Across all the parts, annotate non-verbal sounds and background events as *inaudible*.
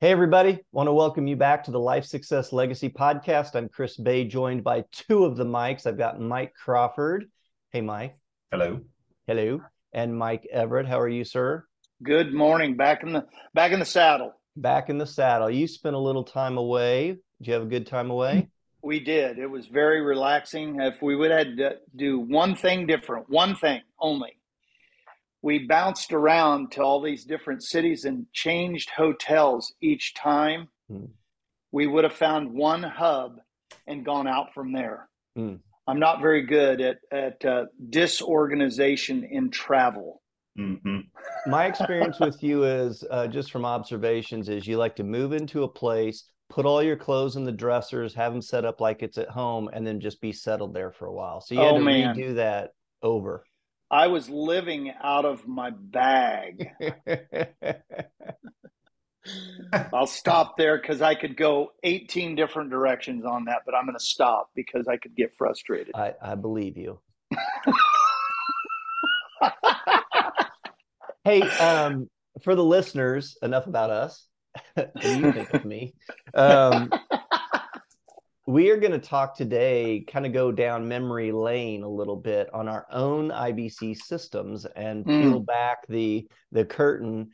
Hey, everybody. Want to welcome you back to the Life Success Legacy podcast. I'm Chris Peay, joined by two of the mics. I've got Mike Crawford. Hey, Mike. Hello. Hello. And Mike Everett. How are you, sir? Good morning. Back in the back in the saddle. Back in the saddle. You spent a little time away. Did you have a good time away? We did. It was very relaxing. If we would have to do one thing different, one thing only, we bounced around to all these different cities and changed hotels each time. Hmm. We would have found one hub and gone out from there. Hmm. I'm not very good at at uh, disorganization in travel. Mm-hmm. My experience with you is uh, just from observations is you like to move into a place, put all your clothes in the dressers, have them set up like it's at home, and then just be settled there for a while. So you oh, had to man. redo that over. I was living out of my bag. *laughs* I'll stop there because I could go 18 different directions on that, but I'm going to stop because I could get frustrated. I, I believe you. *laughs* hey, um, for the listeners, enough about us. Do *laughs* you think of me. Um, we are going to talk today, kind of go down memory lane a little bit on our own IBC systems and mm. peel back the the curtain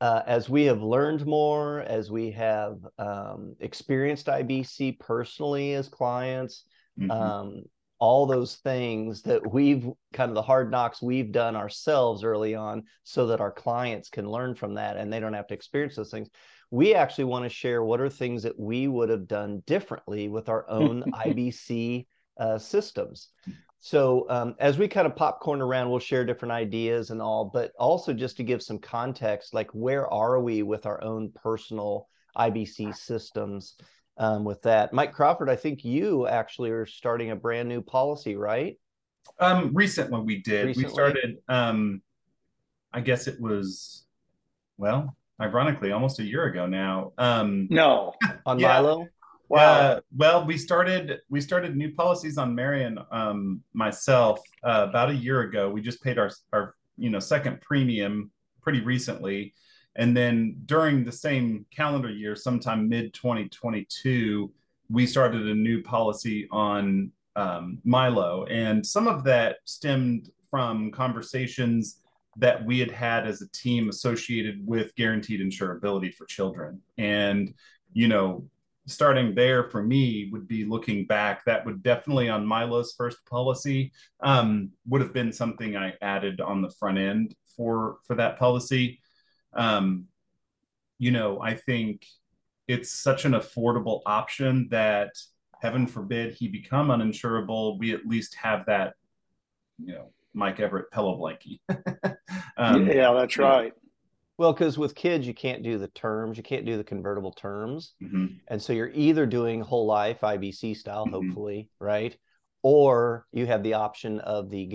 uh, as we have learned more, as we have um, experienced IBC personally as clients, mm-hmm. um, all those things that we've kind of the hard knocks we've done ourselves early on so that our clients can learn from that and they don't have to experience those things we actually want to share what are things that we would have done differently with our *laughs* own IBC uh, systems. So um, as we kind of popcorn around, we'll share different ideas and all, but also just to give some context, like where are we with our own personal IBC systems um, with that? Mike Crawford, I think you actually are starting a brand new policy, right? Um, recently we did. Recently? We started. Um, I guess it was well ironically almost a year ago now. Um, no, *laughs* on yeah. Milo. Wow. Uh, well, we started we started new policies on Marion um, myself uh, about a year ago. We just paid our our you know second premium pretty recently, and then during the same calendar year, sometime mid 2022, we started a new policy on um, Milo, and some of that stemmed from conversations that we had had as a team associated with guaranteed insurability for children. And, you know, starting there for me would be looking back, that would definitely on Milo's first policy um, would have been something I added on the front end for for that policy. Um, you know, I think it's such an affordable option that heaven forbid he become uninsurable, we at least have that, you know, Mike Everett pillow blankie. *laughs* um, yeah, that's right. Well, because with kids, you can't do the terms, you can't do the convertible terms. Mm-hmm. And so you're either doing whole life IBC style, mm-hmm. hopefully, right? Or you have the option of the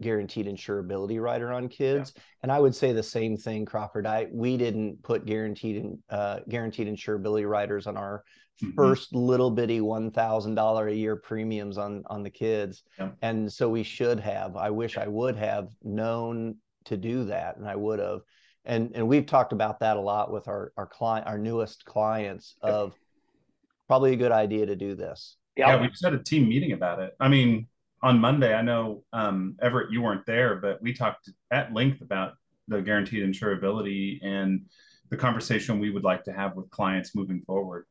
guaranteed insurability rider on kids. Yeah. And I would say the same thing, Crawford. I we didn't put guaranteed uh, guaranteed insurability riders on our mm-hmm. first little bitty one thousand dollar a year premiums on on the kids, yeah. and so we should have. I wish I would have known to do that, and I would have. And and we've talked about that a lot with our our client, our newest clients of probably a good idea to do this. Yeah, we just had a team meeting about it. I mean, on Monday, I know um, Everett, you weren't there, but we talked at length about the guaranteed insurability and the conversation we would like to have with clients moving forward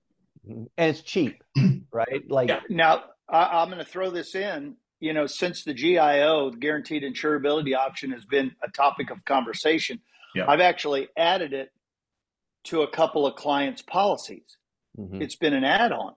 and it's cheap, *clears throat* right? Like yeah. now, I, am going to throw this in. You know, since the GIO, the guaranteed insurability option, has been a topic of conversation, yeah. I've actually added it to a couple of clients' policies. Mm-hmm. It's been an add-on.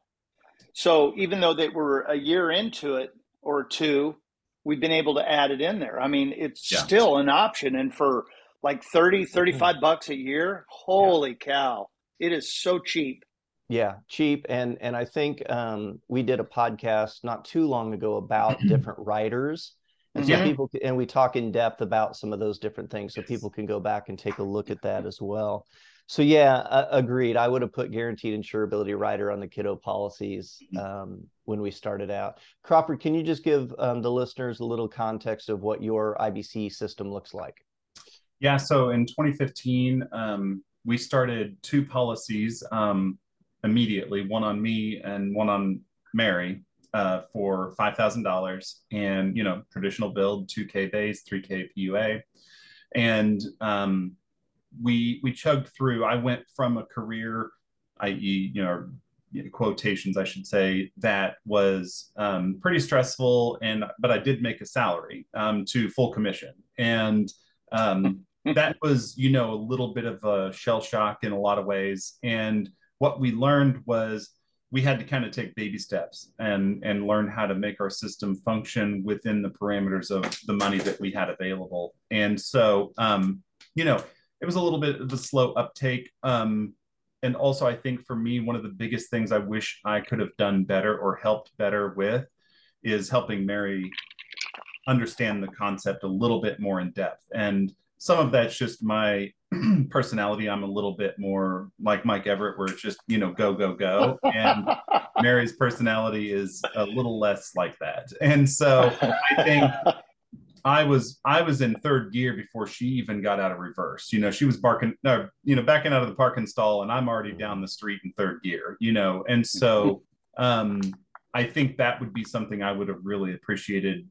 So even though they were a year into it or two, we've been able to add it in there. I mean, it's yeah. still an option. And for like 30, 35 bucks a year, holy yeah. cow, it is so cheap. Yeah, cheap, and and I think um, we did a podcast not too long ago about *clears throat* different riders, and so people and we talk in depth about some of those different things, so people can go back and take a look at that as well. So yeah, uh, agreed. I would have put guaranteed insurability rider on the kiddo policies mm-hmm. um, when we started out. Crawford, can you just give um, the listeners a little context of what your IBC system looks like? Yeah, so in 2015, um, we started two policies um, immediately, one on me and one on Mary uh, for five thousand dollars, and you know traditional build, two K base, three K PUA, and um, we we chugged through. I went from a career, i.e., you know, quotations, I should say, that was um, pretty stressful, and but I did make a salary um, to full commission, and um, *laughs* that was you know a little bit of a shell shock in a lot of ways. And what we learned was we had to kind of take baby steps and and learn how to make our system function within the parameters of the money that we had available. And so, um, you know, it was a little bit of a slow uptake. Um, and also, I think for me, one of the biggest things I wish I could have done better or helped better with is helping Mary understand the concept a little bit more in depth. And some of that's just my *clears throat* personality. I'm a little bit more like Mike Everett, where it's just, you know, go, go, go. And *laughs* Mary's personality is a little less like that. And so I think I was I was in third gear before she even got out of reverse. You know, she was barking, no, you know, backing out of the parking stall, and I'm already down the street in third gear. You know, and so *laughs* um, I think that would be something I would have really appreciated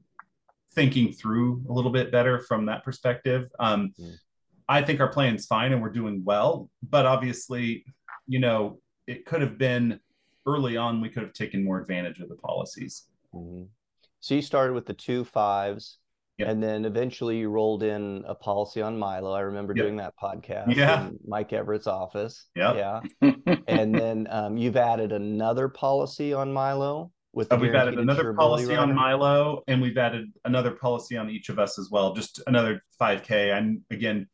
thinking through a little bit better from that perspective. Um, mm. I think our plan's fine and we're doing well, but obviously, you know, it could have been early on. We could have taken more advantage of the policies. Mm-hmm. So you started with the two fives Yep. And then eventually you rolled in a policy on Milo. I remember yep. doing that podcast yeah. in Mike Everett's office. Yep. Yeah. *laughs* and then um, you've added another policy on Milo with uh, we've added another policy on Milo and we've added another policy on each of us as well. Just another 5K. And again,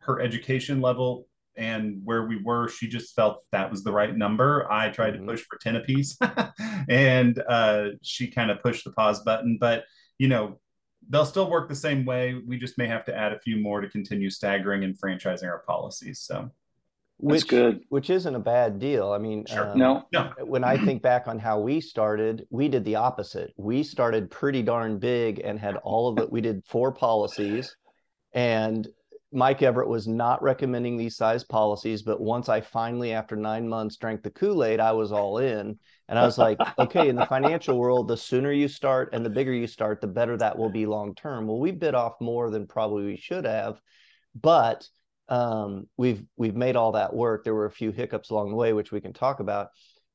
her education level and where we were, she just felt that was the right number. I tried mm-hmm. to push for 10 apiece *laughs* and uh, she kind of pushed the pause button. But, you know, they'll still work the same way. We just may have to add a few more to continue staggering and franchising our policies. So which, That's good. Which isn't a bad deal. I mean, sure. um, no, no. When I think back on how we started, we did the opposite. We started pretty darn big and had all of it. We did four policies, and Mike Everett was not recommending these size policies. But once I finally, after nine months, drank the Kool Aid, I was all in. And I was like, okay, in the financial world, the sooner you start and the bigger you start, the better that will be long term. Well, we bit off more than probably we should have, but um, we've we've made all that work. There were a few hiccups along the way, which we can talk about.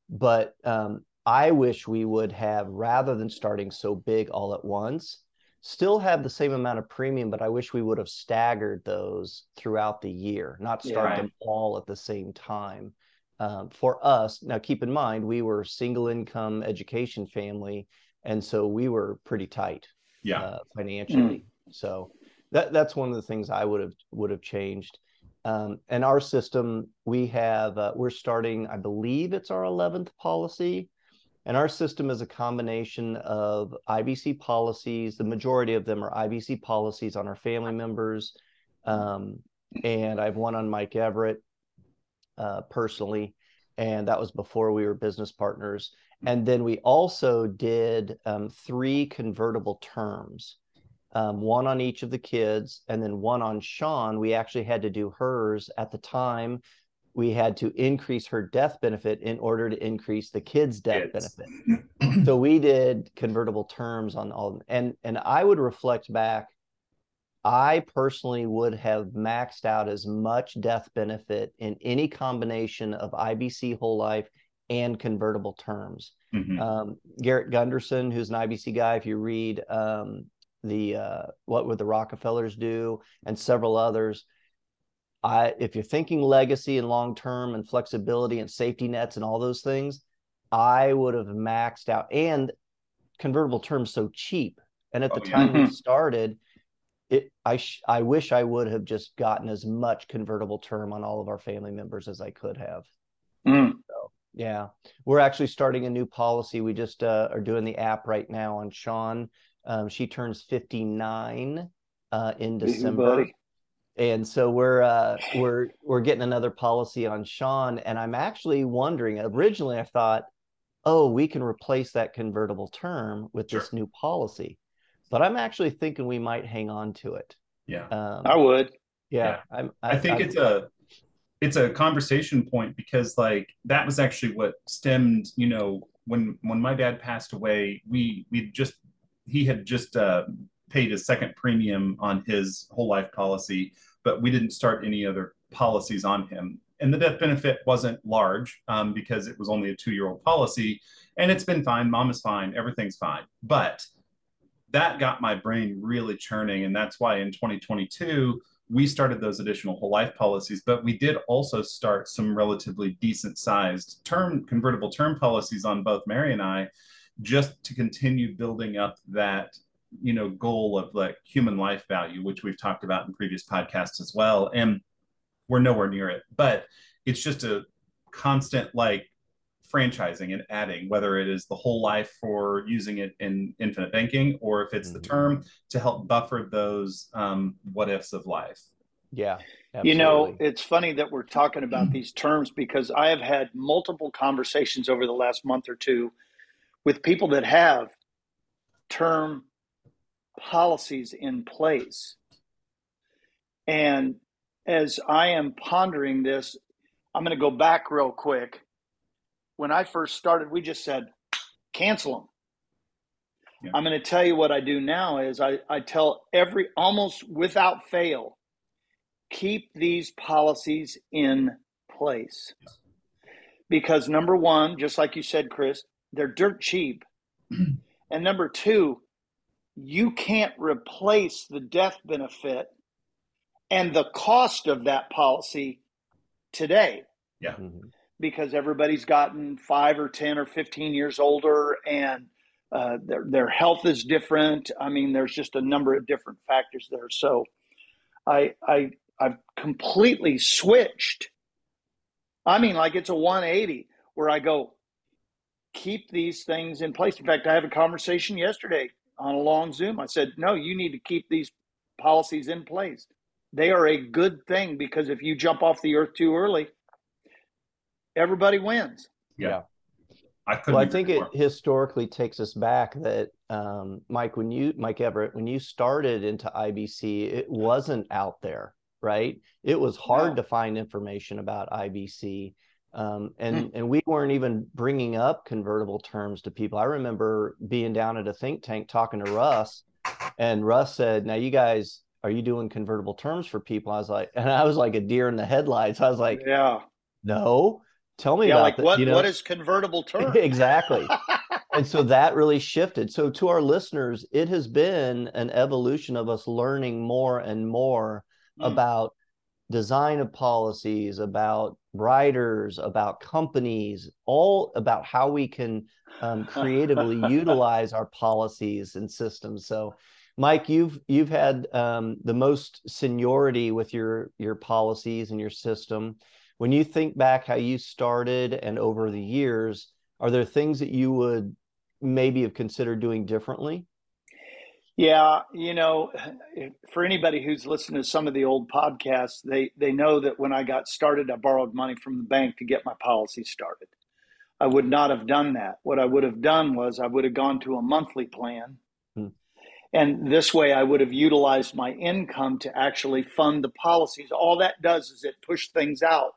But um, I wish we would have, rather than starting so big all at once, still have the same amount of premium, but I wish we would have staggered those throughout the year, not start yeah, right. them all at the same time. Um, for us now keep in mind we were single income education family and so we were pretty tight yeah. uh, financially. Mm. so that that's one of the things i would have would have changed. Um, and our system we have uh, we're starting i believe it's our 11th policy and our system is a combination of ibc policies the majority of them are ibc policies on our family members um, and i've one on mike everett uh, personally, and that was before we were business partners. And then we also did um, three convertible terms, um, one on each of the kids, and then one on Sean. We actually had to do hers at the time. We had to increase her death benefit in order to increase the kids' death kids. benefit. *clears throat* so we did convertible terms on all, and and I would reflect back I personally would have maxed out as much death benefit in any combination of IBC whole life and convertible terms. Mm-hmm. Um, Garrett Gunderson, who's an IBC guy, if you read um, the uh, What Would the Rockefellers Do and several others, I if you're thinking legacy and long term and flexibility and safety nets and all those things, I would have maxed out and convertible terms so cheap. And at the oh, time yeah. we started, it I sh- I wish I would have just gotten as much convertible term on all of our family members as I could have. Mm. So yeah, we're actually starting a new policy. We just uh, are doing the app right now on Sean. Um, she turns 59 uh, in December. And so we're uh, we're we're getting another policy on Sean, and I'm actually wondering. Originally, I thought, oh, we can replace that convertible term with sure. this new policy but I'm actually thinking we might hang on to it. Yeah, um, I would. Yeah, yeah. I, I think I'm, it's a it's a conversation point because like that was actually what stemmed you know when when my dad passed away we we just he had just uh, paid a second premium on his whole life policy but we didn't start any other policies on him. And the death benefit wasn't large um, because it was only a two year old policy and it's been fine. Mom is fine. Everything's fine. But that got my brain really churning and that's why in 2022 we started those additional whole life policies, but we did also start some relatively decent sized term convertible term policies on both Mary and I, just to continue building up that you know goal of like human life value, which we've talked about in previous podcasts as well. And we're nowhere near it, but it's just a constant like franchising and adding, whether it is the whole life for using it in infinite banking or if it's mm-hmm. the term to help buffer those um, what ifs of life. Yeah. Absolutely. You know, it's funny that we're talking about mm-hmm. these terms because I have had multiple conversations over the last month or two with people that have term policies in place. And as I am pondering this, I'm going to go back real quick when I first started, we just said, cancel them. Yeah. I'm going to tell you what I do now is I, I tell every almost without fail, keep these policies in place. Because number one, just like you said, Chris, they're dirt cheap. *clears throat* and number two, you can't replace the death benefit and the cost of that policy today. Yeah. Mm-hmm because everybody's gotten five or 10 or 15 years older and uh, their, their health is different. I mean, there's just a number of different factors there. So I, I, I've completely switched. I mean, like it's a 180 where I go, keep these things in place. In fact, I have a conversation yesterday on a long Zoom. I said, no, you need to keep these policies in place. They are a good thing because if you jump off the earth too early, everybody wins. Yeah. yeah. I well, I think it historically takes us back that um, Mike, when you Mike Everett, when you started into IBC, it wasn't out there, right? It was hard no. to find information about IBC, um, and hmm. and we weren't even bringing up convertible terms to people. I remember being down at a think tank talking to Russ, and Russ said, "Now you guys, are you doing convertible terms for people?" I was like, and I was like a deer in the headlights. I was like, "Yeah, no." Tell me yeah, about like the, what, you know? what is convertible *laughs* term? exactly. and so *laughs* that really shifted. So to our listeners, it has been an evolution of us learning more and more mm. about design of policies, about riders, about companies, all about how we can um, creatively *laughs* utilize our policies and systems. So, Mike, you've you've had um, the most seniority with your your policies and your system when you think back how you started and over the years are there things that you would maybe have considered doing differently yeah you know for anybody who's listened to some of the old podcasts they they know that when i got started i borrowed money from the bank to get my policy started i would not have done that what i would have done was i would have gone to a monthly plan hmm. and this way i would have utilized my income to actually fund the policies all that does is it pushed things out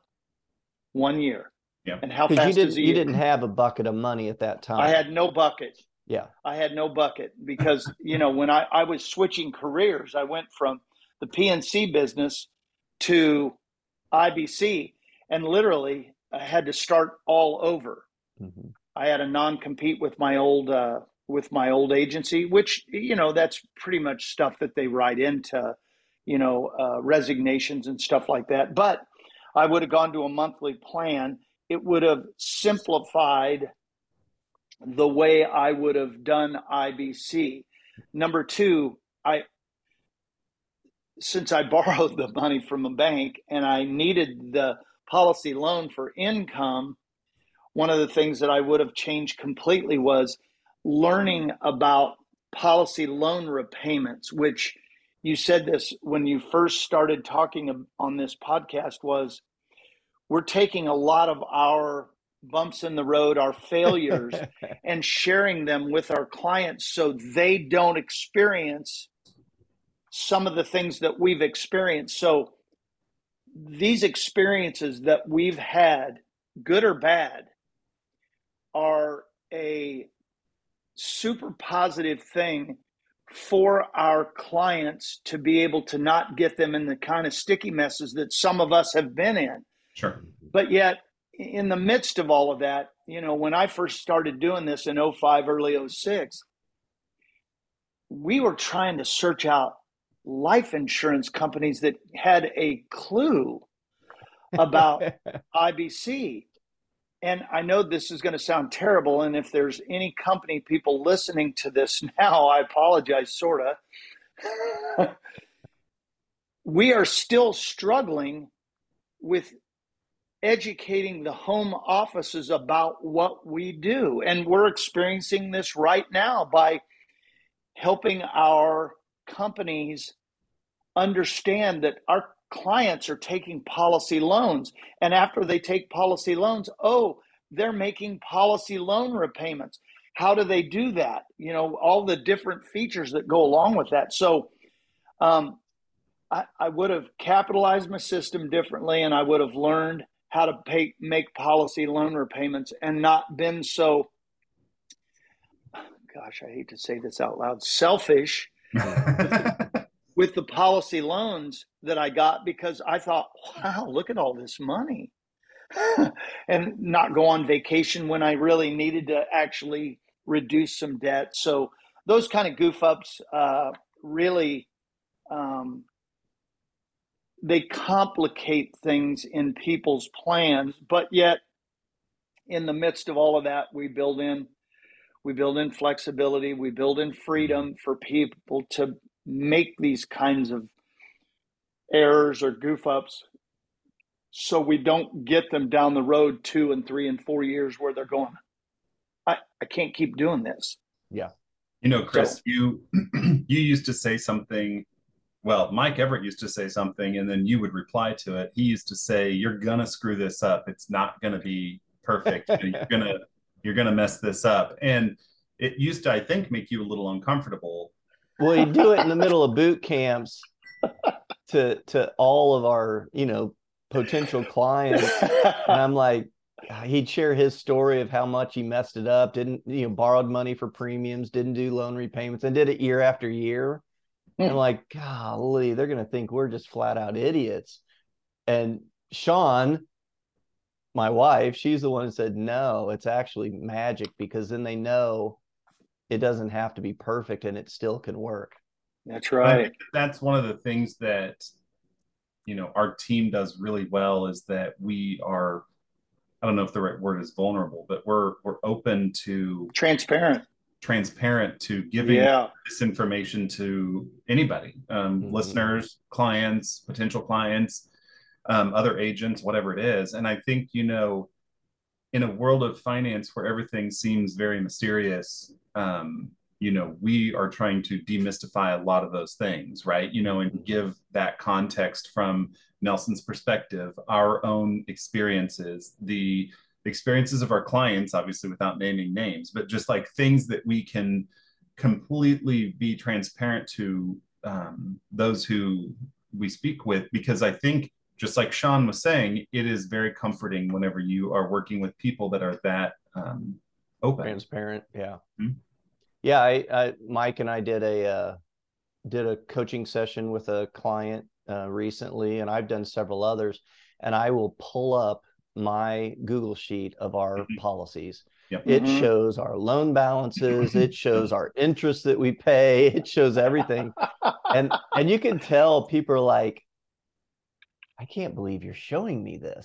one year. Yeah. And how fast you didn't, you didn't have a bucket of money at that time. I had no bucket. Yeah. I had no bucket because, *laughs* you know, when I, I was switching careers, I went from the P&C business to IBC and literally I had to start all over. Mm-hmm. I had a non compete with my old, uh, with my old agency, which, you know, that's pretty much stuff that they write into, you know, uh, resignations and stuff like that. But I would have gone to a monthly plan. It would have simplified the way I would have done IBC. Number two, I since I *laughs* borrowed the money from a bank and I needed the policy loan for income, one of the things that I would have changed completely was learning about policy loan repayments, which you said this when you first started talking on this podcast was we're taking a lot of our bumps in the road, our failures, *laughs* and sharing them with our clients so they don't experience some of the things that we've experienced. So these experiences that we've had, good or bad, are a super positive thing for our clients to be able to not get them in the kind of sticky messes that some of us have been in. Sure. But yet, in the midst of all of that, you know, when I first started doing this in 05, early 06, we were trying to search out life insurance companies that had a clue about *laughs* IBC. And I know this is going to sound terrible. And if there's any company people listening to this *laughs* now, I apologize, sort of. *laughs* we are still struggling with educating the home offices about what we do. And we're experiencing this right now by helping our companies understand that our clients are taking policy loans. And after they take policy loans, oh, they're making policy loan repayments. How do they do that? You know, all the different features that go along with that. So, um, I, I would have capitalized my system differently and I would have learned how to pay, make policy loan repayments and not been so gosh, I hate to say this out loud, selfish *laughs* with the policy loans that I got because I thought, wow, look at all this money. *laughs* and not go on vacation when I really needed to actually reduce some debt. So those kind of goof ups uh, really um, they complicate things in people's plans, but yet in the midst of all of that, we build in we build in flexibility, we build in freedom mm-hmm. for people to make these kinds of errors or goof ups so we don't get them down the road two and three and four years where they're going i, I can't keep doing this. Yeah. You know chris so, you *clears throat* you used to say something well mike everett used to say something and then you would reply to it. He used to say you're gonna screw this up. It's not gonna be perfect. *laughs* You're gonna you're gonna mess this up. And it used to i think make you a little uncomfortable. Well, you do it in the middle of boot camps to to all of our, you know, potential clients. And I'm like, he'd share his story of how much he messed it up, didn't, you know, borrowed money for premiums, didn't do loan repayments, and did it year after year. And mm. like, golly, they're gonna think we're just flat out idiots. And Sean, my wife, she's the one who said, no, it's actually magic because then they know it doesn't have to be perfect and it still can work. That's right. That's one of the things that you know our team does really well is that we are I don't know if the right word is vulnerable, but we're we're open to transparent transparent to giving yeah. this information to anybody um, mm-hmm. listeners clients potential clients um, other agents whatever it is and i think you know in a world of finance where everything seems very mysterious um, you know, we are trying to demystify a lot of those things, right? You know, and give that context from Nelson's perspective, our own experiences, the experiences of our clients, obviously without naming names, but just like things that we can completely be transparent to um, those who we speak with, because I think just like Sean was saying, it is very comforting whenever you are working with people that are that um, open transparent yeah mm-hmm. yeah I, I, mike and i did a uh, did a coaching session with a client uh, recently and i've done several others and i will pull up my google sheet of our mm-hmm. policies yep. it mm-hmm. shows our loan balances it shows *laughs* our interest that we pay it shows everything and and you can tell people are like i can't believe you're showing me this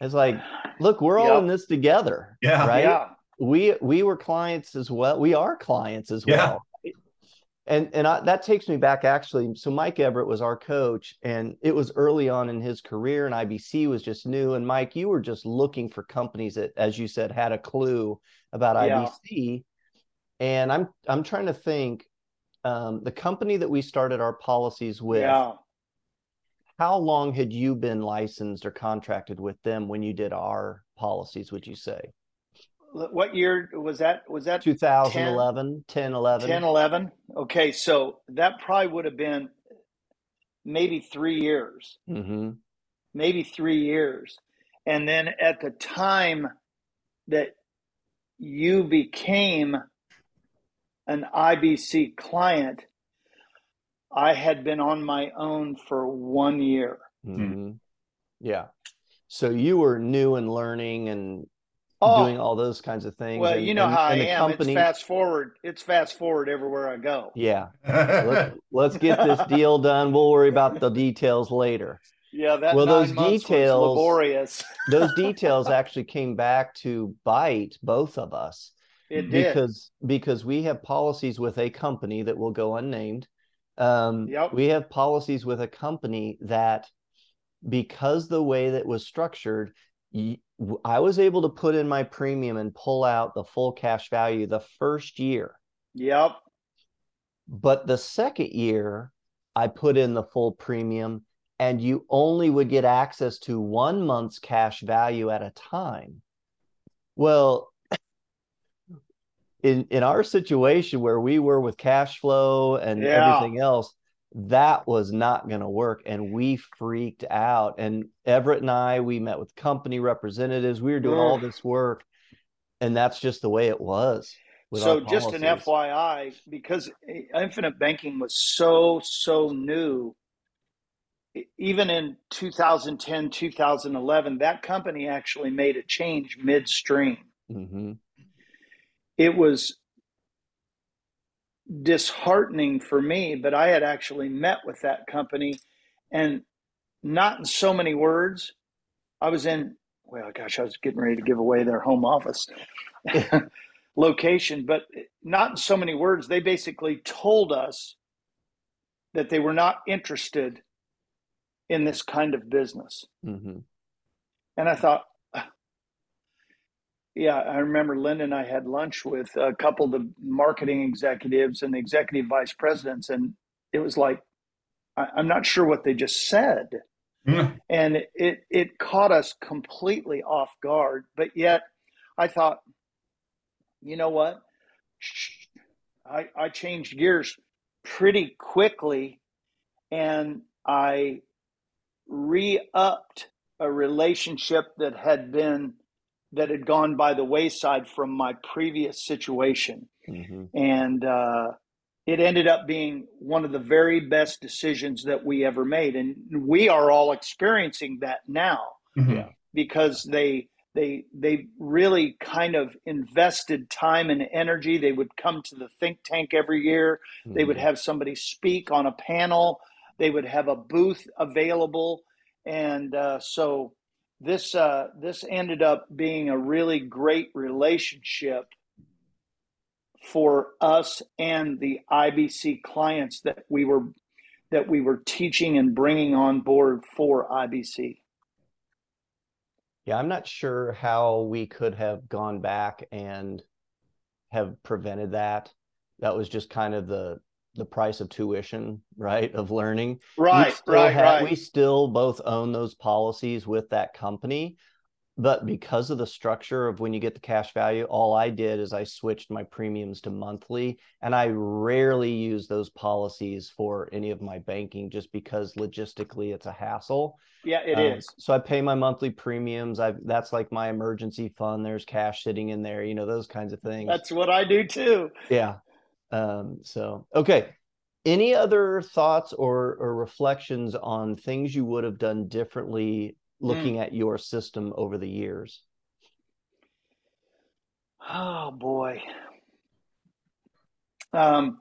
it's like look we're all in this together yeah right yeah we we were clients as well. We are clients as well. And and I, that takes me back actually. So Mike Everett was our coach, and it was early on in his career, and IBC was just new. And Mike, you were just looking for companies that, as you said, had a clue about yeah. IBC. And I'm I'm trying to think, um, the company that we started our policies with. Yeah. How long had you been licensed or contracted with them when you did our policies? Would you say? What year was that? Was that 2011, 10, 10 11? 10, 11. Okay, so that probably would have been maybe three years. Mm-hmm. maybe three years. And then at the time that you became an IBC client, I had been on my own for one year. Mm-hmm. Yeah. So you were new and learning and oh, doing all those kinds of things. Well, and, you know and, how and I am. Company... It's fast forward. It's fast forward everywhere I go. Yeah. *laughs* let's, let's get this deal done. We'll worry about the details later. Yeah, that well, those details laborious. *laughs* those *laughs* details actually came back to bite both of us. It did. because because we have policies with a company that will go unnamed. Um, yep. We have policies with a company that because the way that was structured, I was able to put in my premium and pull out the full cash value the first year. Yep. But the second year, I put in the full premium and you only would get access to one month's cash value at a time. Well, *coughs* in in our situation where we were with cash flow and yeah. everything else, that was not going to work and we freaked out. And everett and i we met with company representatives we were doing all this work and that's just the way it was so just an fyi because infinite banking was so so new even in 2010 2011 that company actually made a change midstream. Mm-hmm. it was disheartening for me, but I had actually met with that company and not in so many words. I was in, well, gosh, I was getting ready to give away their home office *laughs* location, but not in so many words. They basically told us that they were not interested in this kind of business. Mm-hmm. And I thought, yeah, I remember Linda and I had lunch with a couple of the marketing executives and the executive vice presidents, and it was like, I, am not sure what they just said. Mm. And it, it caught us completely off guard. But yet, I thought, you know what? I, I changed gears pretty quickly and I re upped a relationship that had been that had gone by the wayside from my previous situation. Mm-hmm. And uh, it ended up being one of the very best decisions that we ever made. And we are all experiencing that now mm-hmm. because they they they really kind of invested time and energy. They would come to the think tank every year. Mm-hmm. They would mm-hmm. have somebody speak on a panel. They would have a booth available, and uh, so this uh, this ended up being a really great relationship for us and the IBC clients that we were that we were teaching and bringing on board for IBC. Yeah, I'm not sure how we could have gone back and have prevented that. That was just kind of the the price of tuition, right? Of learning. Right, right, have, right. We still both own those policies with that company. But because of the structure of when you get the cash value, all I did is I switched my premiums to monthly. And I rarely use those policies for any of my banking just because logistically it's a hassle. Yeah, it um, is. So I pay my monthly premiums. I've that's like my emergency fund. There's cash sitting in there, you know, those kinds of things. That's what I do too. Yeah. Um, so, okay. Any other thoughts or, or reflections on things you would have done differently looking mm. at your system over the years? Oh boy. Um,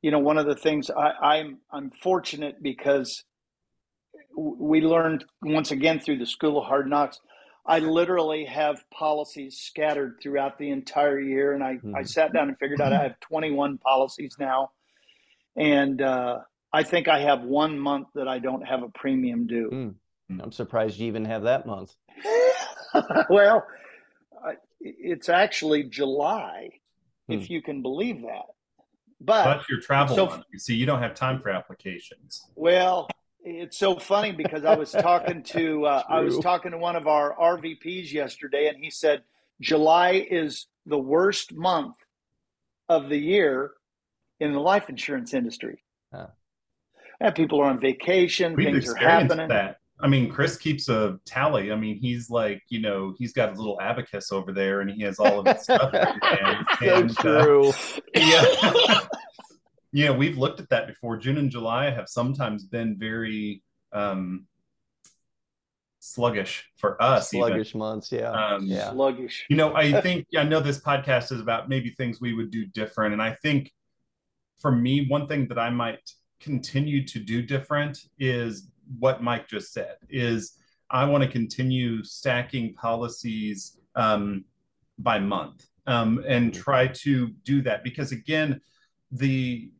you know, one of the things I, I'm I'm fortunate because we learned once again through the School of Hard Knocks I literally have policies scattered throughout the entire year, and I, mm-hmm. I sat down and figured out I have 21 policies now, and uh, I think I have one month that I don't have a premium due. Mm. I'm surprised you even have that month. *laughs* well, it's actually July, hmm. if you can believe that. But that's your travel so, month. You see, you don't have time for applications. Well, it's so funny because I was *laughs* talking to uh, I was talking to one of our RVPs yesterday, and he said July is the worst month of the year in the life insurance industry. Huh. And people are on vacation, We've things are happening. That. I mean, Chris keeps a tally. I mean, he's like, you know, he's got a little abacus over there, and he has all of his stuff. and, *laughs* so and, uh, true. Uh, *laughs* yeah. Yeah, we've looked at that before. June and July have sometimes been very um, sluggish for us. Sluggish even. months, yeah. Um, yeah. Sluggish. You know, I *laughs* think I know this podcast is about maybe things we would do different, and I think for me, one thing that I might continue to do different is what Mike just said is I want to continue stacking policies um, by month um, and mm-hmm. try to do that because again, the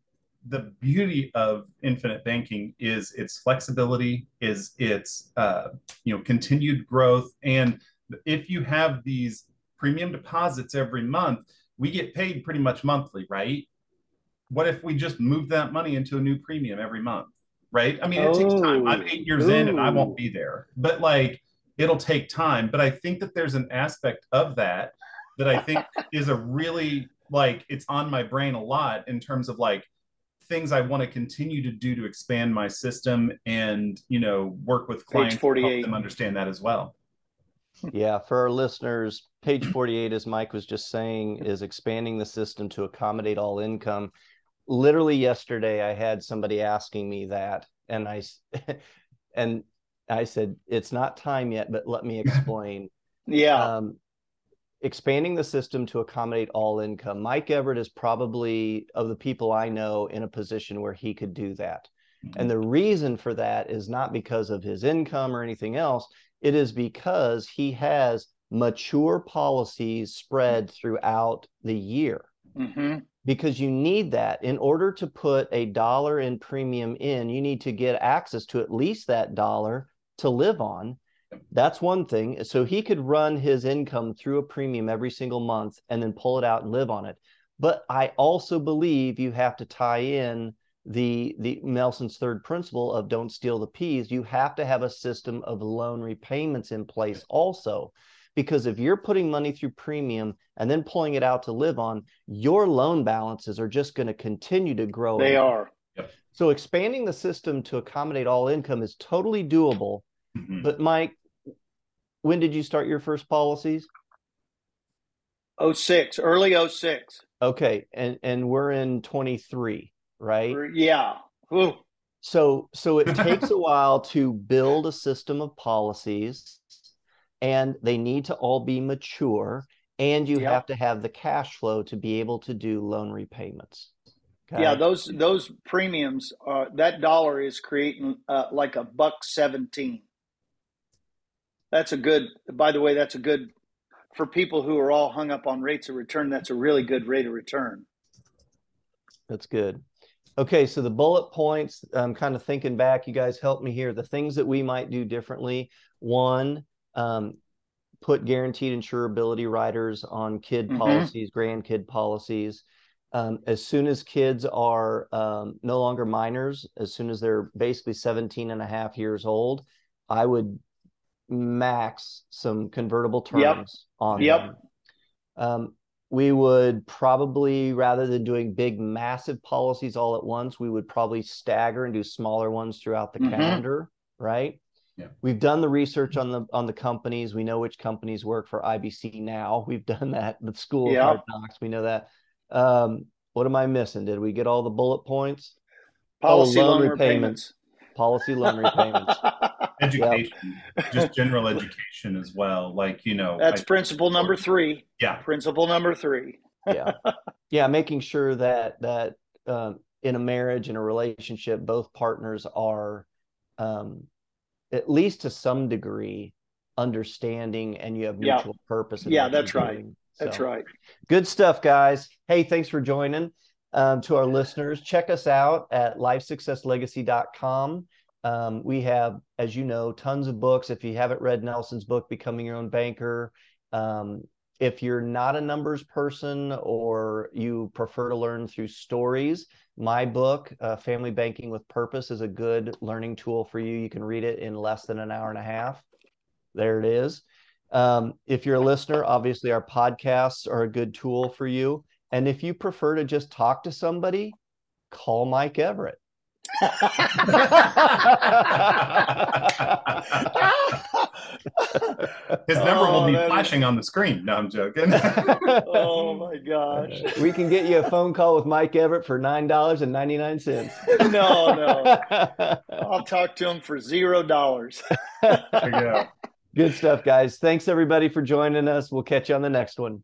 the beauty of infinite banking is its flexibility, is its uh, you know continued growth, and if you have these premium deposits every month, we get paid pretty much monthly, right? What if we just move that money into a new premium every month? right? I mean, it oh. takes time. I'm eight years Ooh. in and I won't be there, but like it'll take time. But I think that there's an aspect of that that I think *laughs* is a really like it's on my brain a lot in terms of like things I want to continue to do to expand my system and you know work with clients to help them understand that as well. Yeah, for our listeners, page 48, as Mike was just saying, is expanding the system to accommodate all income. Literally yesterday i had somebody asking me that and i *laughs* and i said it's not time yet but let me *laughs* explain. Yeah. Um, expanding the system to accommodate all income. Mike everett is probably of the people i know in a position where he could do that. Mm-hmm. and the reason for that is not because of his income or anything else. It is because he has mature policies spread throughout the year. Mm-hmm. Because you need that. In order to put a dollar in premium in you need to get access to at least that dollar to live on that's one thing so he could run his income through a premium every single month and then pull it out and live on it but i also believe you have to tie in the the nelson's third principle of don't steal the peas you have to have a system of loan repayments in place also because if you're putting money through premium and then pulling it out to live on, your loan balances are just going to continue to grow. They are. Yep. So expanding the system to accommodate all income is totally doable. Mm-hmm. But Mike, when did you start your first policies? 06, early 06. Okay, and and we're in 23, right? Yeah. Ooh. So so it takes a while to build a system of policies and they need to all be mature and you yep. have to have the cash flow to be able to do loan repayments okay? yeah those those premiums uh, that dollar is creating uh, like a buck 17 that's a good by the way that's a good for people who are all hung up on rates of return that's a really good rate of return. That's good. Okay so the bullet points i'm kind of thinking back. You guys help me here. The things that we might do differently. One um, put guaranteed insurability riders on kid mm-hmm. policies, grandkid policies. Um, as soon as kids are um, no longer minors, as soon as they're basically 17 and a half years old, I would max some convertible terms yep. on yep. them. Um, we would probably, rather than doing big, massive policies all at once, we would probably stagger and do smaller ones throughout the mm-hmm. calendar, right? Yeah. We've done the research on the on the companies. We know which companies work for IBC now. *laughs* We've done that. The school yeah. of hard knocks. We know that. Um, what am I missing? Did we get all the bullet points? Policy oh, loan, loan repayments. repayments. Policy loan repayments. *laughs* education, yep. just *laughs* general education as well. Like you know, that's I, principle number three. Yeah, principle number three. yeah, yeah, making sure that that um, in a marriage in a relationship, both partners are um, at least to some degree understanding and you have mutual yeah. purpose. Yeah, that's right. So, that's right. Good stuff, guys. Hey, thanks for joining. Um, to our listeners, check us out at lifesuccesslegacy.com. Um, we have, as you know, tons of books. If you haven't read Nelson's book, Becoming Your Own Banker, um, if you're not a numbers person or you prefer to learn through stories, my book, uh, Family Banking with Purpose, is a good learning tool for you. You can read it in less than an hour and a half. There it is. Um, if you're a listener, obviously our podcasts are a good tool for you. And if you prefer to just talk to somebody, call Mike Everett. His number oh, will be flashing is... on the screen. No, I'm joking. *laughs* oh my gosh. We can get you a phone call with Mike Everett for nine dollars and ninety nine cents. No, no. *laughs* I'll talk to him for zero dollars. Good stuff, guys. Thanks everybody for joining us. We'll catch you on the next one.